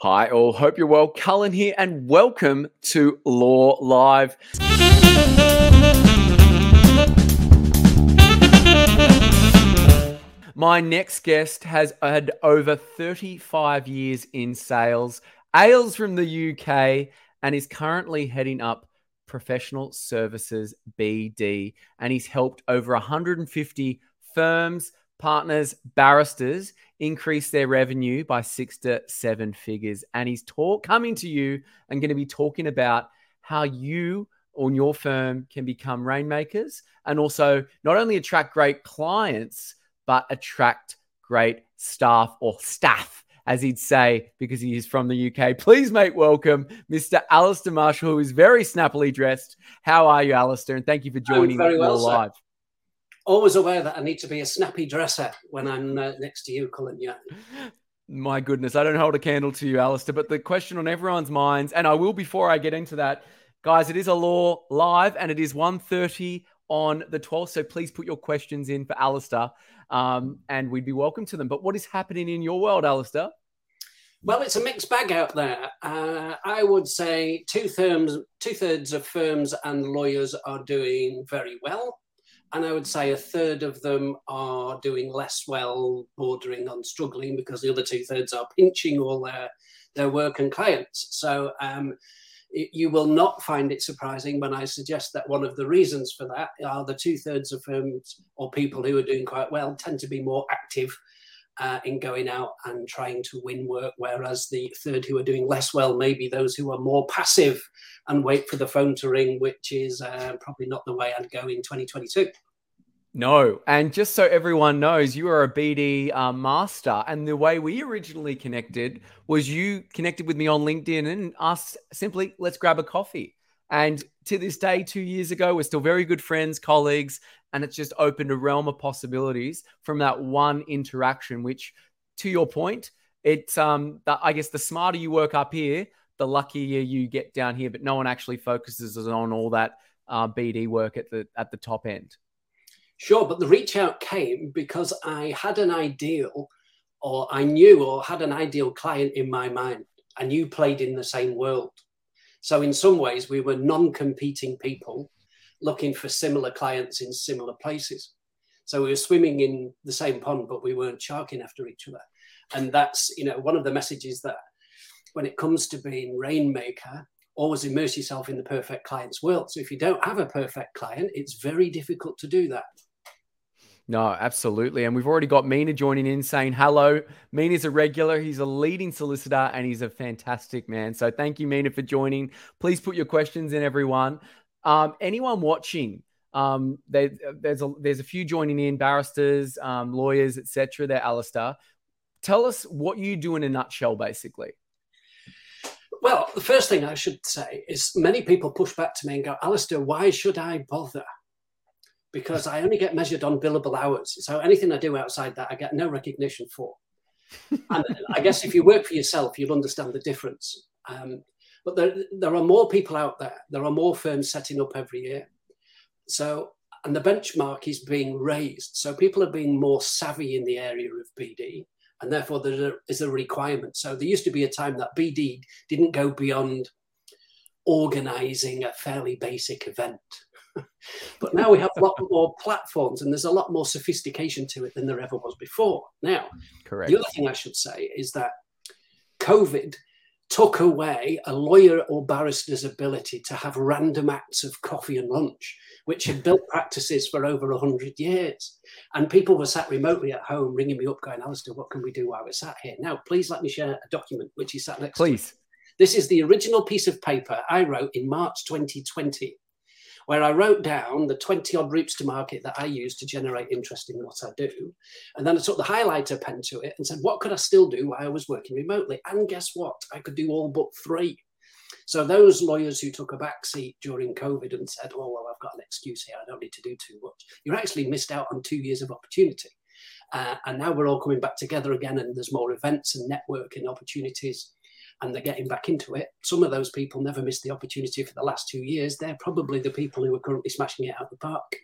Hi, all. Hope you're well. Cullen here, and welcome to Law Live. My next guest has had over 35 years in sales, Ailes from the UK, and is currently heading up Professional Services BD. And he's helped over 150 firms, partners, barristers increase their revenue by six to seven figures. And he's talk coming to you and going to be talking about how you on your firm can become rainmakers and also not only attract great clients, but attract great staff or staff, as he'd say, because he is from the UK. Please make welcome Mr. Alistair Marshall, who is very snappily dressed. How are you, Alistair? And thank you for joining me well, live always aware that I need to be a snappy dresser when I'm uh, next to you, Cullen. Yeah. My goodness, I don't hold a candle to you, Alistair, but the question on everyone's minds, and I will before I get into that, guys, it is a law live and it is 1.30 on the 12th. So please put your questions in for Alistair um, and we'd be welcome to them. But what is happening in your world, Alistair? Well, it's a mixed bag out there. Uh, I would say two thirds, two thirds of firms and lawyers are doing very well and I would say a third of them are doing less well, bordering on struggling, because the other two thirds are pinching all their their work and clients. So um, it, you will not find it surprising when I suggest that one of the reasons for that are the two thirds of firms or people who are doing quite well tend to be more active uh, in going out and trying to win work, whereas the third who are doing less well may be those who are more passive and wait for the phone to ring, which is uh, probably not the way I'd go in 2022. No, and just so everyone knows, you are a BD uh, master, and the way we originally connected was you connected with me on LinkedIn and asked simply, "Let's grab a coffee." And to this day, two years ago, we're still very good friends, colleagues, and it's just opened a realm of possibilities from that one interaction. Which, to your point, it's um, the, I guess the smarter you work up here, the luckier you get down here. But no one actually focuses on all that uh, BD work at the at the top end. Sure, but the reach out came because I had an ideal, or I knew, or had an ideal client in my mind, and you played in the same world. So, in some ways, we were non competing people looking for similar clients in similar places. So, we were swimming in the same pond, but we weren't sharking after each other. And that's, you know, one of the messages that when it comes to being rainmaker, always immerse yourself in the perfect client's world. So, if you don't have a perfect client, it's very difficult to do that. No, absolutely. And we've already got Mina joining in saying hello. Mina's a regular. He's a leading solicitor and he's a fantastic man. So thank you, Mina, for joining. Please put your questions in, everyone. Um, anyone watching, um, there, there's, a, there's a few joining in, barristers, um, lawyers, etc. there, Alistair. Tell us what you do in a nutshell, basically. Well, the first thing I should say is many people push back to me and go, Alistair, why should I bother? Because I only get measured on billable hours. So anything I do outside that, I get no recognition for. and I guess if you work for yourself, you'll understand the difference. Um, but there, there are more people out there. There are more firms setting up every year. So, and the benchmark is being raised. So people are being more savvy in the area of BD. And therefore, there is a requirement. So there used to be a time that BD didn't go beyond organizing a fairly basic event but now we have a lot more platforms and there's a lot more sophistication to it than there ever was before. Now, Correct. the other thing I should say is that COVID took away a lawyer or barrister's ability to have random acts of coffee and lunch, which had built practices for over 100 years. And people were sat remotely at home ringing me up, going, Alistair, what can we do while we're sat here? Now, please let me share a document which is sat next please. to me. This is the original piece of paper I wrote in March 2020 where I wrote down the 20 odd routes to market that I use to generate interest in what I do. And then I took the highlighter pen to it and said, what could I still do while I was working remotely? And guess what? I could do all but three. So those lawyers who took a back seat during COVID and said, oh, well, I've got an excuse here, I don't need to do too much, you actually missed out on two years of opportunity. Uh, and now we're all coming back together again, and there's more events and networking opportunities and they're getting back into it. Some of those people never missed the opportunity for the last two years. They're probably the people who are currently smashing it out of the park.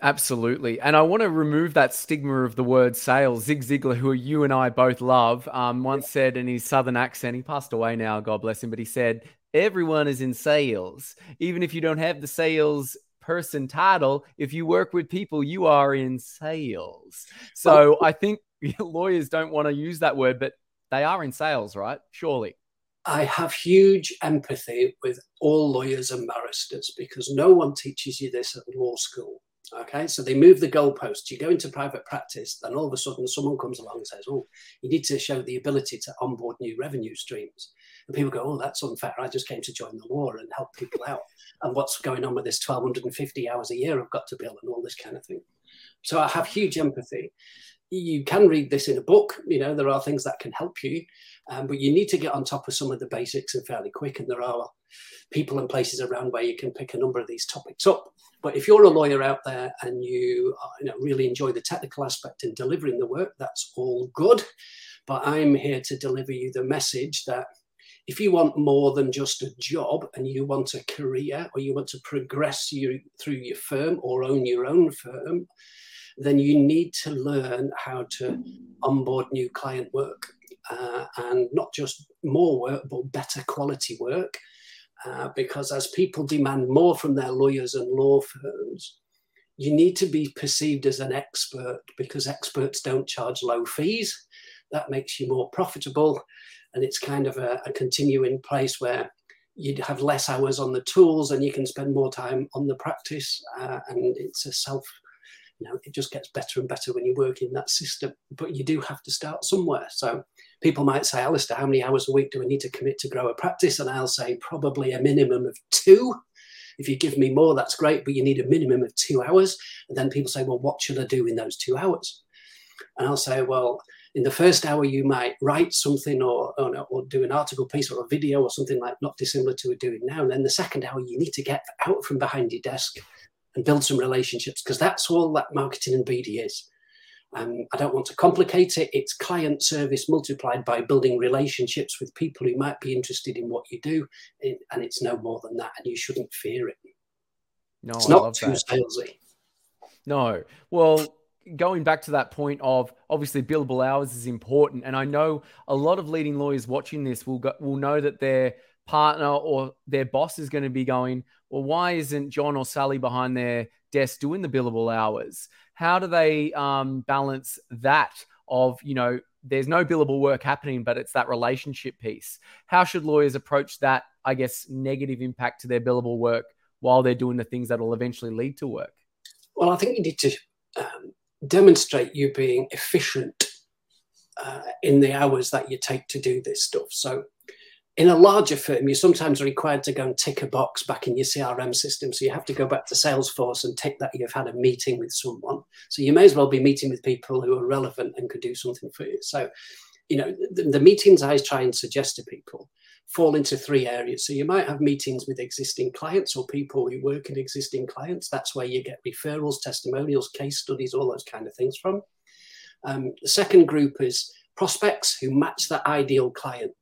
Absolutely. And I want to remove that stigma of the word sales. Zig Ziglar, who you and I both love, um, once said in his southern accent, he passed away now, God bless him, but he said, Everyone is in sales. Even if you don't have the sales person title, if you work with people, you are in sales. So I think lawyers don't want to use that word, but they are in sales, right? Surely. I have huge empathy with all lawyers and barristers because no one teaches you this at law school. Okay, so they move the goalposts. You go into private practice, then all of a sudden someone comes along and says, Oh, you need to show the ability to onboard new revenue streams. And people go, Oh, that's unfair. I just came to join the law and help people out. And what's going on with this 1,250 hours a year I've got to bill and all this kind of thing. So I have huge empathy. You can read this in a book, you know, there are things that can help you, um, but you need to get on top of some of the basics and fairly quick. And there are people and places around where you can pick a number of these topics up. But if you're a lawyer out there and you, uh, you know, really enjoy the technical aspect in delivering the work, that's all good. But I'm here to deliver you the message that if you want more than just a job and you want a career or you want to progress you through your firm or own your own firm, then you need to learn how to onboard new client work uh, and not just more work, but better quality work. Uh, because as people demand more from their lawyers and law firms, you need to be perceived as an expert because experts don't charge low fees. That makes you more profitable. And it's kind of a, a continuing place where you'd have less hours on the tools and you can spend more time on the practice. Uh, and it's a self, you know, it just gets better and better when you work in that system. But you do have to start somewhere. So people might say, Alistair, how many hours a week do I need to commit to grow a practice? And I'll say, probably a minimum of two. If you give me more, that's great, but you need a minimum of two hours. And then people say, well, what should I do in those two hours? And I'll say, well, in the first hour, you might write something or, or, or, do an article piece or a video or something like not dissimilar to what we're doing now. And then the second hour, you need to get out from behind your desk and build some relationships because that's all that marketing and BD is. Um, I don't want to complicate it. It's client service multiplied by building relationships with people who might be interested in what you do, and it's no more than that. And you shouldn't fear it. No, it's not too that. salesy. No, well, going back to that point of obviously billable hours is important, and I know a lot of leading lawyers watching this will go, will know that their partner or their boss is going to be going, well, why isn't John or Sally behind their desk doing the billable hours? How do they um, balance that of, you know, there's no billable work happening, but it's that relationship piece? How should lawyers approach that, I guess, negative impact to their billable work while they're doing the things that will eventually lead to work? Well, I think you need to um, demonstrate you being efficient uh, in the hours that you take to do this stuff. So, in a larger firm, you're sometimes required to go and tick a box back in your CRM system. So you have to go back to Salesforce and tick that you've had a meeting with someone. So you may as well be meeting with people who are relevant and could do something for you. So, you know, the, the meetings I try and suggest to people fall into three areas. So you might have meetings with existing clients or people who work in existing clients. That's where you get referrals, testimonials, case studies, all those kind of things from. Um, the second group is prospects who match that ideal client.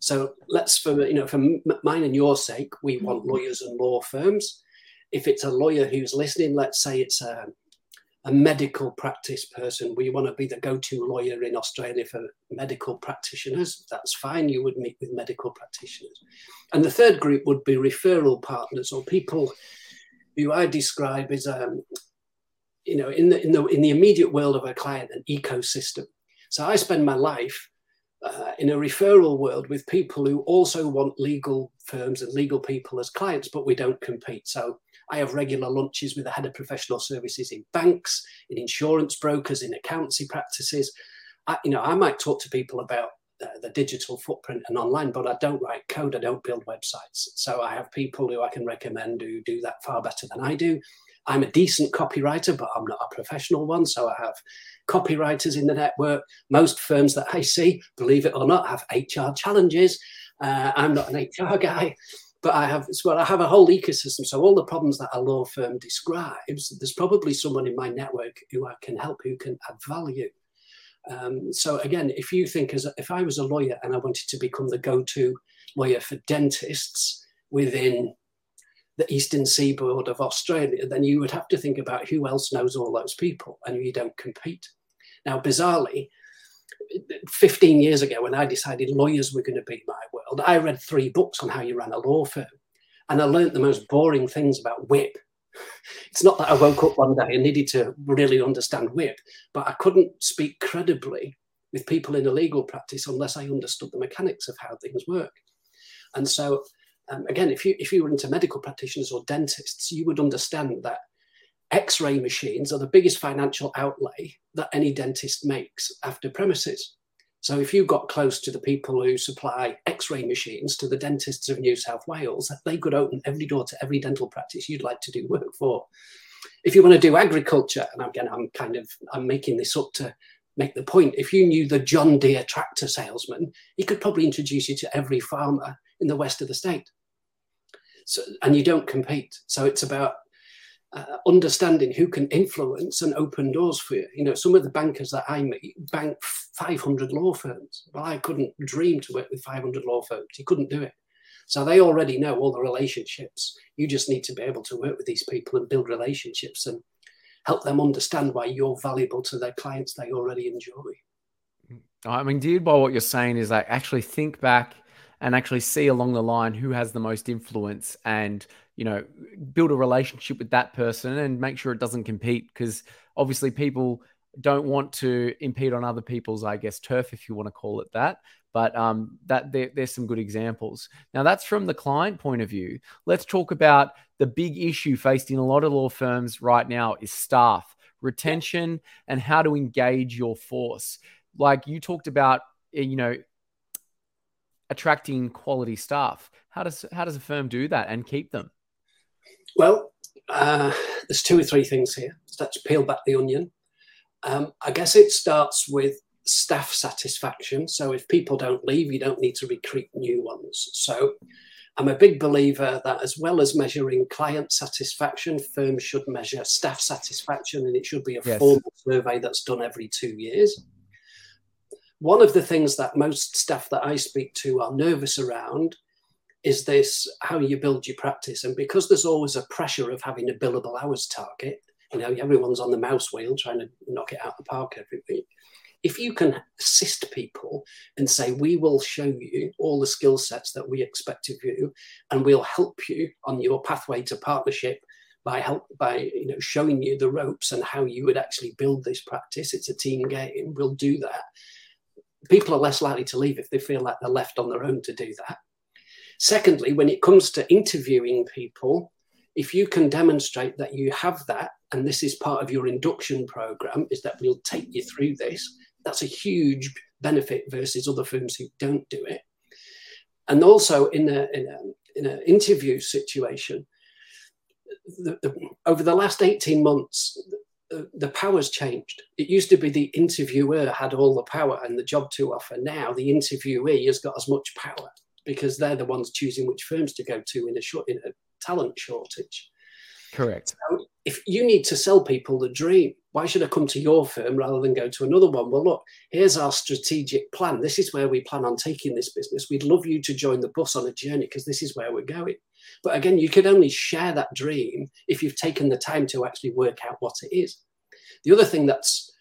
So let's for you know for mine and your sake, we want mm-hmm. lawyers and law firms. If it's a lawyer who's listening, let's say it's a, a medical practice person. We want to be the go-to lawyer in Australia for medical practitioners. That's fine. You would meet with medical practitioners. And the third group would be referral partners or people who I describe as um, you know in the in the in the immediate world of a client an ecosystem. So I spend my life uh, in a referral world with people who also want legal firms and legal people as clients, but we don't compete. So I have regular lunches with the head of professional services in banks, in insurance brokers, in accountancy practices. I, you know, I might talk to people about the digital footprint and online, but I don't write code, I don't build websites. So I have people who I can recommend who do that far better than I do. I'm a decent copywriter, but I'm not a professional one. So I have copywriters in the network. Most firms that I see, believe it or not, have HR challenges. Uh, I'm not an HR guy, but I have well, I have a whole ecosystem. So all the problems that a law firm describes, there's probably someone in my network who I can help, who can add value. Um, so again, if you think as a, if I was a lawyer and I wanted to become the go-to lawyer for dentists within the eastern seaboard of Australia, then you would have to think about who else knows all those people and you don't compete. Now, bizarrely, 15 years ago, when I decided lawyers were going to be my world, I read three books on how you ran a law firm. And I learned the most boring things about WIP. It's not that I woke up one day and needed to really understand WIP, but I couldn't speak credibly with people in a legal practice unless I understood the mechanics of how things work. And so, um, again, if you if you were into medical practitioners or dentists, you would understand that X-ray machines are the biggest financial outlay that any dentist makes after premises. So if you got close to the people who supply X-ray machines to the dentists of New South Wales, they could open every door to every dental practice you'd like to do work for. If you want to do agriculture, and again, I'm kind of I'm making this up to make the point. If you knew the John Deere tractor salesman, he could probably introduce you to every farmer in the west of the state. So, and you don't compete. So it's about uh, understanding who can influence and open doors for you. You know, some of the bankers that I meet bank 500 law firms. Well, I couldn't dream to work with 500 law firms. You couldn't do it. So they already know all the relationships. You just need to be able to work with these people and build relationships and help them understand why you're valuable to their clients they already enjoy. I mean, indeed, by what you're saying is like actually think back and actually see along the line who has the most influence and you know build a relationship with that person and make sure it doesn't compete because obviously people don't want to impede on other people's i guess turf if you want to call it that. But um, that there, there's some good examples. Now that's from the client point of view. Let's talk about the big issue faced in a lot of law firms right now is staff retention and how to engage your force. Like you talked about eh, you know attracting quality staff how does how does a firm do that and keep them well, uh, there's two or three things here. let's peel back the onion. Um, I guess it starts with staff satisfaction. So if people don't leave, you don't need to recruit new ones. So I'm a big believer that as well as measuring client satisfaction, firms should measure staff satisfaction, and it should be a yes. formal survey that's done every two years. One of the things that most staff that I speak to are nervous around is this how you build your practice? And because there's always a pressure of having a billable hours target, you know, everyone's on the mouse wheel trying to knock it out of the park every week. If you can assist people and say, we will show you all the skill sets that we expect of you, and we'll help you on your pathway to partnership by help by you know showing you the ropes and how you would actually build this practice. It's a team game. We'll do that. People are less likely to leave if they feel like they're left on their own to do that Secondly, when it comes to interviewing people, if you can demonstrate that you have that, and this is part of your induction program, is that we'll take you through this, that's a huge benefit versus other firms who don't do it. And also in a, in, a, in an interview situation, the, the, over the last 18 months, the, power's changed. It used to be the interviewer had all the power and the job to offer. Now the interviewee has got as much power because they're the ones choosing which firms to go to in a short in a talent shortage. Correct. So if you need to sell people the dream, why should I come to your firm rather than go to another one? Well, look, here's our strategic plan. This is where we plan on taking this business. We'd love you to join the bus on a journey because this is where we're going. But again, you can only share that dream if you've taken the time to actually work out what it is. The other thing that's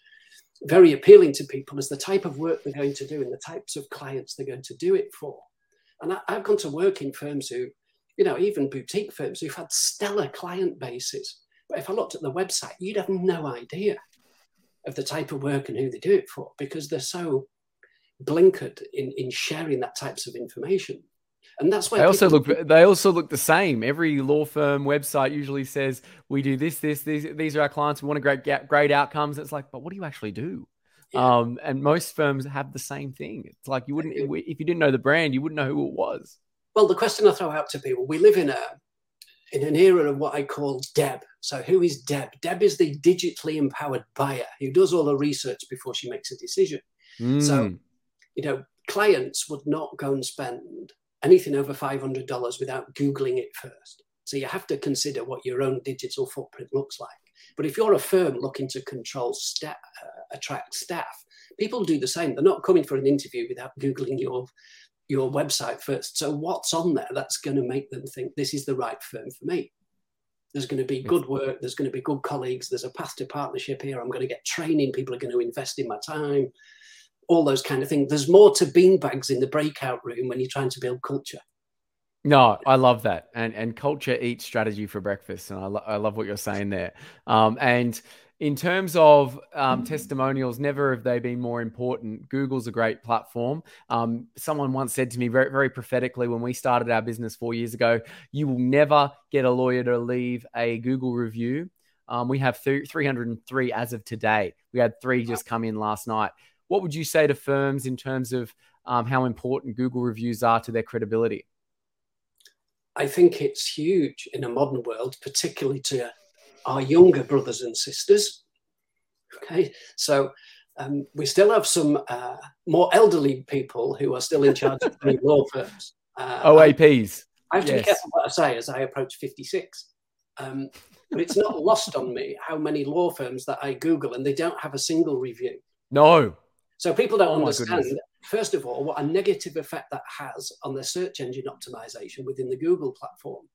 very appealing to people is the type of work they're going to do and the types of clients they're going to do it for. And I, have gone to work in firms who, you know, even boutique firms who've had stellar client bases. But if I looked at the website, you'd have no idea of the type of work and who they do it for because they're so blinkered in, in sharing that types of information. And that's why they also look. They also look the same. Every law firm website usually says we do this, this, these. These are our clients. We want to great, great outcomes. It's like, but what do you actually do? Yeah. Um, and most firms have the same thing. It's like you wouldn't, if you didn't know the brand, you wouldn't know who it was. Well, the question I throw out to people: We live in a in an era of what I call Deb. So, who is Deb? Deb is the digitally empowered buyer who does all the research before she makes a decision. Mm. So, you know, clients would not go and spend anything over $500 without Googling it first. So, you have to consider what your own digital footprint looks like. But if you're a firm looking to control staff, uh, attract staff, people do the same. They're not coming for an interview without googling your your website first. So what's on there that's going to make them think this is the right firm for me? There's going to be good work. There's going to be good colleagues. There's a path to partnership here. I'm going to get training. People are going to invest in my time. All those kind of things. There's more to beanbags in the breakout room when you're trying to build culture. No, I love that, and and culture eats strategy for breakfast, and I, lo- I love what you're saying there. Um, and in terms of um, testimonials, never have they been more important. Google's a great platform. Um, someone once said to me very, very prophetically when we started our business four years ago, you will never get a lawyer to leave a Google review. Um, we have th- 303 as of today. We had three just come in last night. What would you say to firms in terms of um, how important Google reviews are to their credibility? I think it's huge in a modern world, particularly to our younger brothers and sisters. Okay, so um, we still have some uh, more elderly people who are still in charge of law firms. Uh, OAPs. I have to yes. be careful what I say as I approach 56. Um, but it's not lost on me how many law firms that I Google and they don't have a single review. No. So people don't oh understand, first of all, what a negative effect that has on their search engine optimization within the Google platform.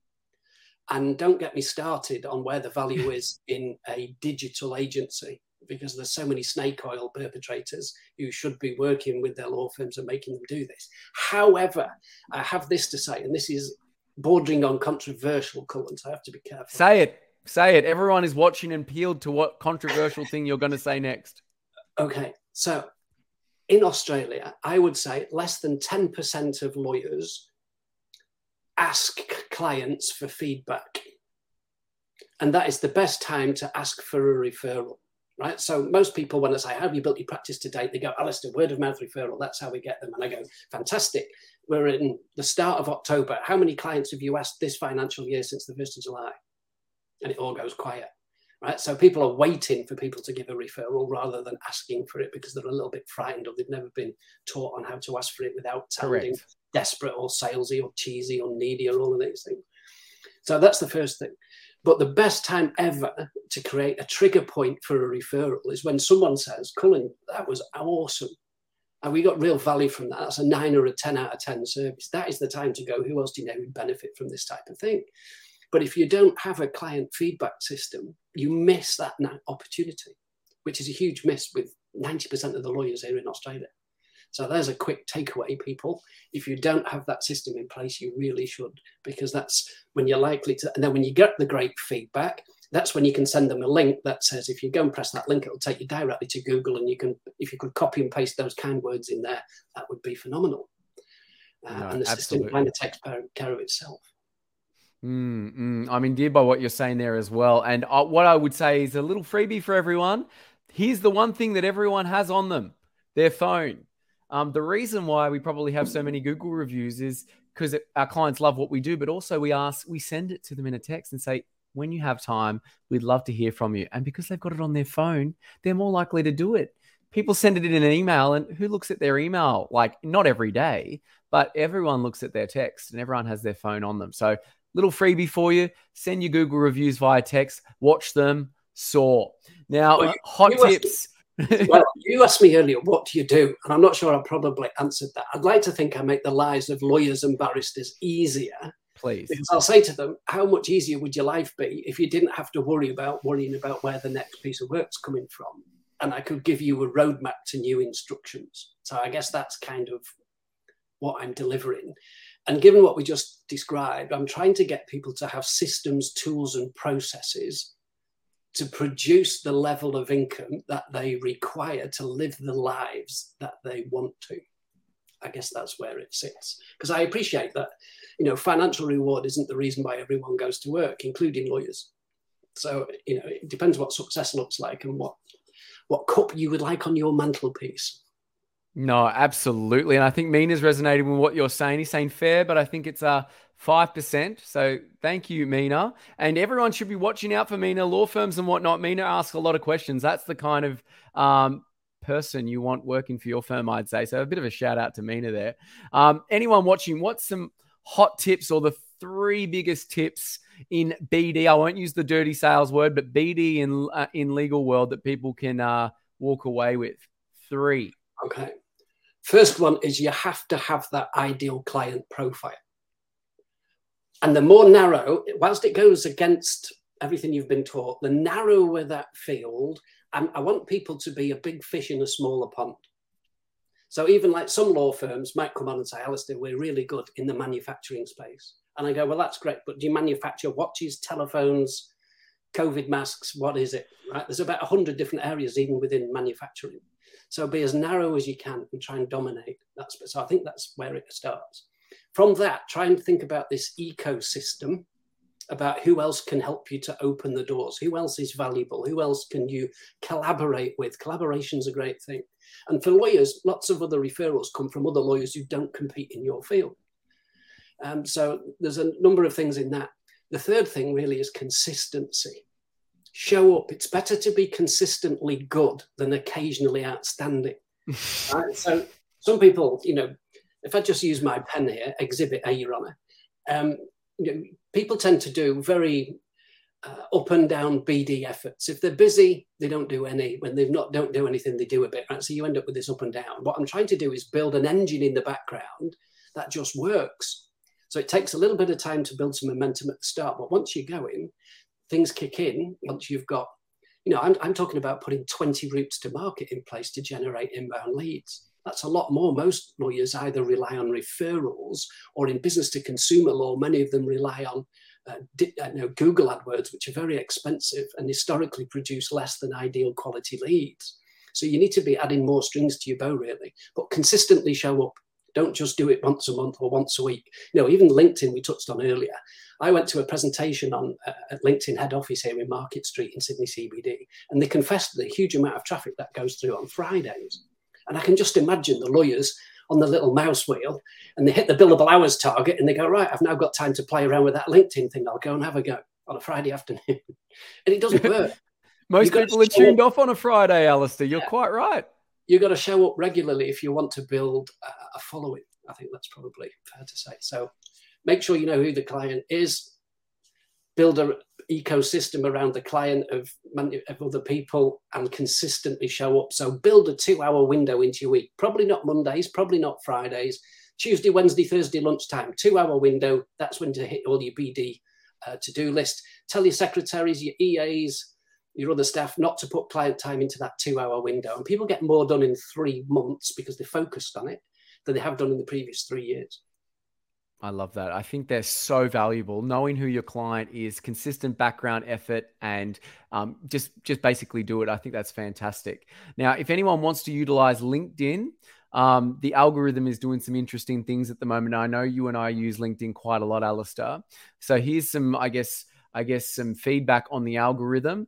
And don't get me started on where the value is in a digital agency, because there's so many snake oil perpetrators who should be working with their law firms and making them do this. However, I have this to say, and this is bordering on controversial, Cullen, so I have to be careful. Say it. Say it. Everyone is watching and peeled to what controversial thing you're going to say next. Okay. So in Australia, I would say less than 10% of lawyers ask clients for feedback. And that is the best time to ask for a referral, right? So most people, when I say, how have you built your practice to date? They go, Alistair, word of mouth referral. That's how we get them. And I go, fantastic. We're in the start of October. How many clients have you asked this financial year since the 1st of July? And it all goes quiet, right? So people are waiting for people to give a referral rather than asking for it because they're a little bit frightened or they've never been taught on how to ask for it without sounding Correct desperate or salesy or cheesy or needy or all of these things. So that's the first thing. But the best time ever to create a trigger point for a referral is when someone says, Cullen, that was awesome. And we got real value from that. That's a nine or a 10 out of 10 service. That is the time to go, who else do you know would benefit from this type of thing? But if you don't have a client feedback system, you miss that opportunity, which is a huge miss with 90% of the lawyers here in Australia. So there's a quick takeaway, people. If you don't have that system in place, you really should, because that's when you're likely to. And then when you get the great feedback, that's when you can send them a link that says if you go and press that link, it'll take you directly to Google, and you can, if you could copy and paste those kind words in there, that would be phenomenal. Uh, no, and the absolutely. system kind of takes care of itself. Mm, mm. I'm endeared by what you're saying there as well. And uh, what I would say is a little freebie for everyone. Here's the one thing that everyone has on them their phone. Um, the reason why we probably have so many Google reviews is because our clients love what we do, but also we ask, we send it to them in a text and say, when you have time, we'd love to hear from you. And because they've got it on their phone, they're more likely to do it. People send it in an email, and who looks at their email? Like, not every day, but everyone looks at their text and everyone has their phone on them. So, little freebie for you send your Google reviews via text, watch them, soar. Now, well, hot tips well, you asked me earlier, what do you do? And I'm not sure I probably answered that. I'd like to think I make the lives of lawyers and barristers easier. Please. Because I'll say to them, how much easier would your life be if you didn't have to worry about worrying about where the next piece of work's coming from? And I could give you a roadmap to new instructions. So I guess that's kind of what I'm delivering. And given what we just described, I'm trying to get people to have systems, tools, and processes to produce the level of income that they require to live the lives that they want to. I guess that's where it sits. Because I appreciate that, you know, financial reward isn't the reason why everyone goes to work, including lawyers. So, you know, it depends what success looks like and what what cup you would like on your mantelpiece. No, absolutely. And I think Mina's resonated with what you're saying. He's saying fair, but I think it's a 5%. So thank you, Mina. And everyone should be watching out for Mina, law firms and whatnot. Mina asks a lot of questions. That's the kind of um, person you want working for your firm, I'd say. So a bit of a shout out to Mina there. Um, anyone watching, what's some hot tips or the three biggest tips in BD? I won't use the dirty sales word, but BD in, uh, in legal world that people can uh, walk away with. Three. Okay. First one is you have to have that ideal client profile. And the more narrow, whilst it goes against everything you've been taught, the narrower that field, and I want people to be a big fish in a smaller pond. So even like some law firms might come on and say, Alistair, we're really good in the manufacturing space. And I go, well, that's great, but do you manufacture watches, telephones, COVID masks? What is it? Right? There's about 100 different areas even within manufacturing. So be as narrow as you can and try and dominate. That's so I think that's where it starts. From that, try and think about this ecosystem about who else can help you to open the doors, who else is valuable, who else can you collaborate with. Collaboration's a great thing. And for lawyers, lots of other referrals come from other lawyers who don't compete in your field. Um, so there's a number of things in that. The third thing really is consistency. Show up. It's better to be consistently good than occasionally outstanding. right? So some people, you know, if I just use my pen here, Exhibit A, Your Honour, um, you know, people tend to do very uh, up and down BD efforts. If they're busy, they don't do any. When they've not don't do anything, they do a bit. Right? So you end up with this up and down. What I'm trying to do is build an engine in the background that just works. So it takes a little bit of time to build some momentum at the start, but once you're going, things kick in. Once you've got, you know, I'm, I'm talking about putting 20 routes to market in place to generate inbound leads. That's a lot more. Most lawyers either rely on referrals or in business to consumer law, many of them rely on uh, di- uh, know, Google AdWords, which are very expensive and historically produce less than ideal quality leads. So you need to be adding more strings to your bow, really, but consistently show up. Don't just do it once a month or once a week. You know, even LinkedIn we touched on earlier. I went to a presentation on uh, at LinkedIn head office here in Market Street in Sydney CBD, and they confessed the huge amount of traffic that goes through on Fridays. And I can just imagine the lawyers on the little mouse wheel and they hit the billable hours target and they go, right, I've now got time to play around with that LinkedIn thing. I'll go and have a go on a Friday afternoon. and it doesn't work. Most people are tuned off on a Friday, Alistair. You're yeah. quite right. You've got to show up regularly if you want to build a following. I think that's probably fair to say. So make sure you know who the client is, build an ecosystem around the client of, of other people and consistently show up. So build a two hour window into your week. Probably not Mondays, probably not Fridays. Tuesday, Wednesday, Thursday lunchtime, two hour window. That's when to hit all your BD uh, to do list. Tell your secretaries, your EAs, your other staff not to put client time into that two hour window. And people get more done in three months because they're focused on it than they have done in the previous three years. I love that. I think they're so valuable. Knowing who your client is, consistent background effort, and um, just just basically do it. I think that's fantastic. Now, if anyone wants to utilize LinkedIn, um, the algorithm is doing some interesting things at the moment. I know you and I use LinkedIn quite a lot, Alistair. So here's some, I guess, I guess some feedback on the algorithm.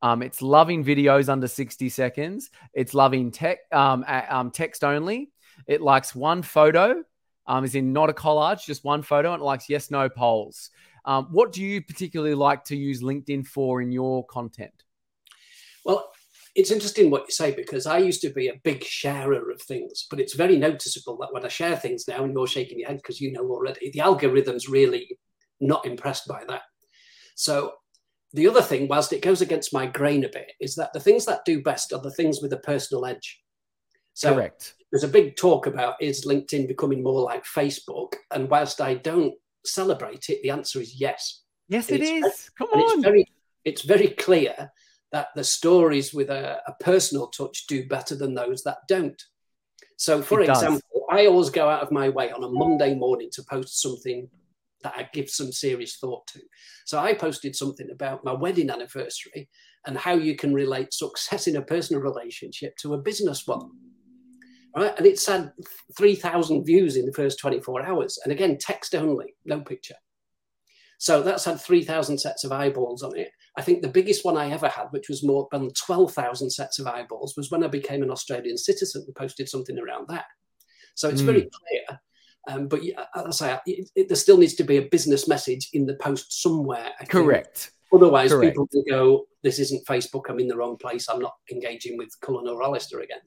Um, it's loving videos under 60 seconds. It's loving tech, um, um, text only. It likes one photo um, is in not a collage, just one photo, and it likes yes, no polls. Um, what do you particularly like to use LinkedIn for in your content? Well, it's interesting what you say because I used to be a big sharer of things, but it's very noticeable that when I share things now, and you're shaking your head because you know already, the algorithm's really not impressed by that. So the other thing, whilst it goes against my grain a bit, is that the things that do best are the things with a personal edge. So Correct there's a big talk about is LinkedIn becoming more like Facebook? And whilst I don't celebrate it, the answer is yes. Yes, it is. Come on. It's very, it's very clear that the stories with a, a, personal touch do better than those that don't. So, for it example, does. I always go out of my way on a Monday morning to post something that I give some serious thought to. So, I posted something about my wedding anniversary and how you can relate success in a personal relationship to a business one right? And it's had 3,000 views in the first 24 hours. And again, text only, no picture. So that's had 3,000 sets of eyeballs on it. I think the biggest one I ever had, which was more than 12,000 sets of eyeballs, was when I became an Australian citizen and posted something around that. So it's mm. very clear. Um, but as I say, it, it, there still needs to be a business message in the post somewhere. Correct. Otherwise, Correct. people will go, this isn't Facebook, I'm in the wrong place, I'm not engaging with Cullen or Alistair again.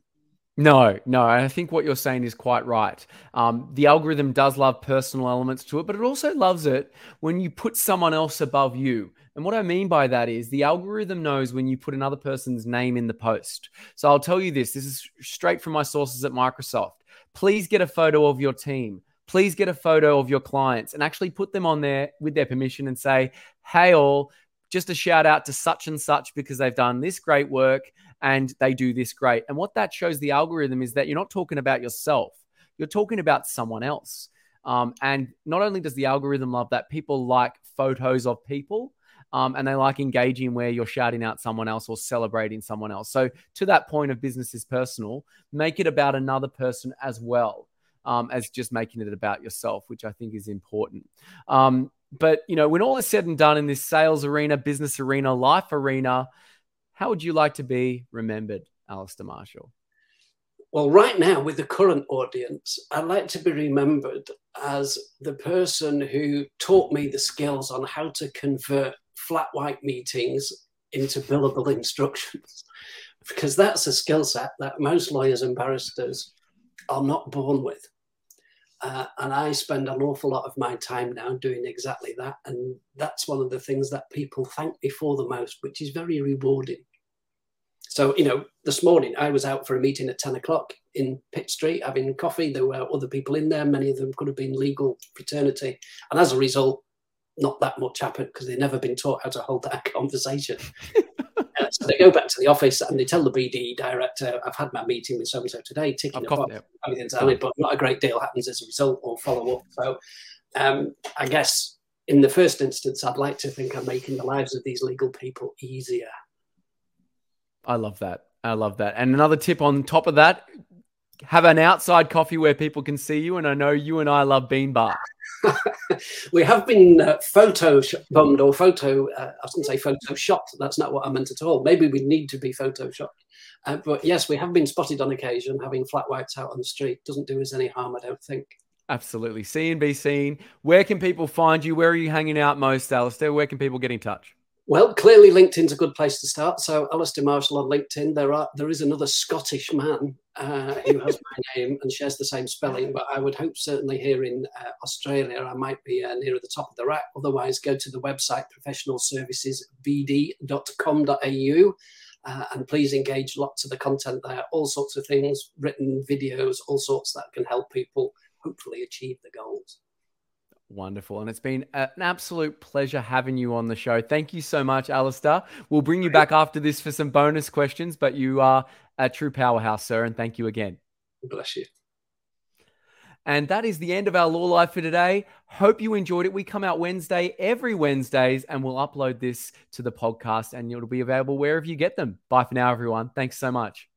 No, no. I think what you're saying is quite right. Um, the algorithm does love personal elements to it, but it also loves it when you put someone else above you. And what I mean by that is the algorithm knows when you put another person's name in the post. So I'll tell you this this is straight from my sources at Microsoft. please get a photo of your team. Please get a photo of your clients and actually put them on there with their permission and say, hey, all, just a shout out to such and such because they've done this great work and they do this great. And what that shows the algorithm is that you're not talking about yourself, you're talking about someone else. Um, and not only does the algorithm love that, people like photos of people. Um, and they like engaging where you're shouting out someone else or celebrating someone else. So, to that point of business is personal, make it about another person as well um, as just making it about yourself, which I think is important. Um, but you know, when all is said and done in this sales arena, business arena, life arena, how would you like to be remembered, Alistair Marshall? Well, right now, with the current audience, I'd like to be remembered as the person who taught me the skills on how to convert flat white meetings into billable instructions. Because that's a skill set that most lawyers and barristers are not born with. Uh, and I spend an awful lot of my time now doing exactly that. And that's one of the things that people thank me for the most, which is very rewarding. So, you know, this morning I was out for a meeting at 10 o'clock in Pitt Street having coffee. There were other people in there. Many of them could have been legal fraternity. And as a result, not that much happened because they've never been taught how to hold that conversation. So they go back to the office and they tell the BD director, I've had my meeting with so and so today, ticking a box, everything's but not a great deal happens as a result or follow up. So um, I guess in the first instance, I'd like to think I'm making the lives of these legal people easier I love that. I love that. And another tip on top of that, have an outside coffee where people can see you. And I know you and I love Bean Bar. we have been uh, photo bombed or photo, uh, I was going to say photo shot. That's not what I meant at all. Maybe we need to be photoshopped. Uh, but yes, we have been spotted on occasion having flat whites out on the street. Doesn't do us any harm, I don't think. Absolutely. See and be seen. Where can people find you? Where are you hanging out most, Alistair? Where can people get in touch? Well, clearly LinkedIn's a good place to start. So Alistair Marshall on LinkedIn. There are there is another Scottish man uh, who has my name and shares the same spelling, but I would hope certainly here in uh, Australia I might be uh, nearer the top of the rack. Otherwise, go to the website professionalservicesbd.com.au. Uh, and please engage lots of the content there, all sorts of things, written videos, all sorts that can help people hopefully achieve the goals. Wonderful. And it's been an absolute pleasure having you on the show. Thank you so much, Alistair. We'll bring you back after this for some bonus questions, but you are a true powerhouse, sir. And thank you again. Bless you. And that is the end of our law live for today. Hope you enjoyed it. We come out Wednesday, every Wednesdays, and we'll upload this to the podcast and it'll be available wherever you get them. Bye for now, everyone. Thanks so much.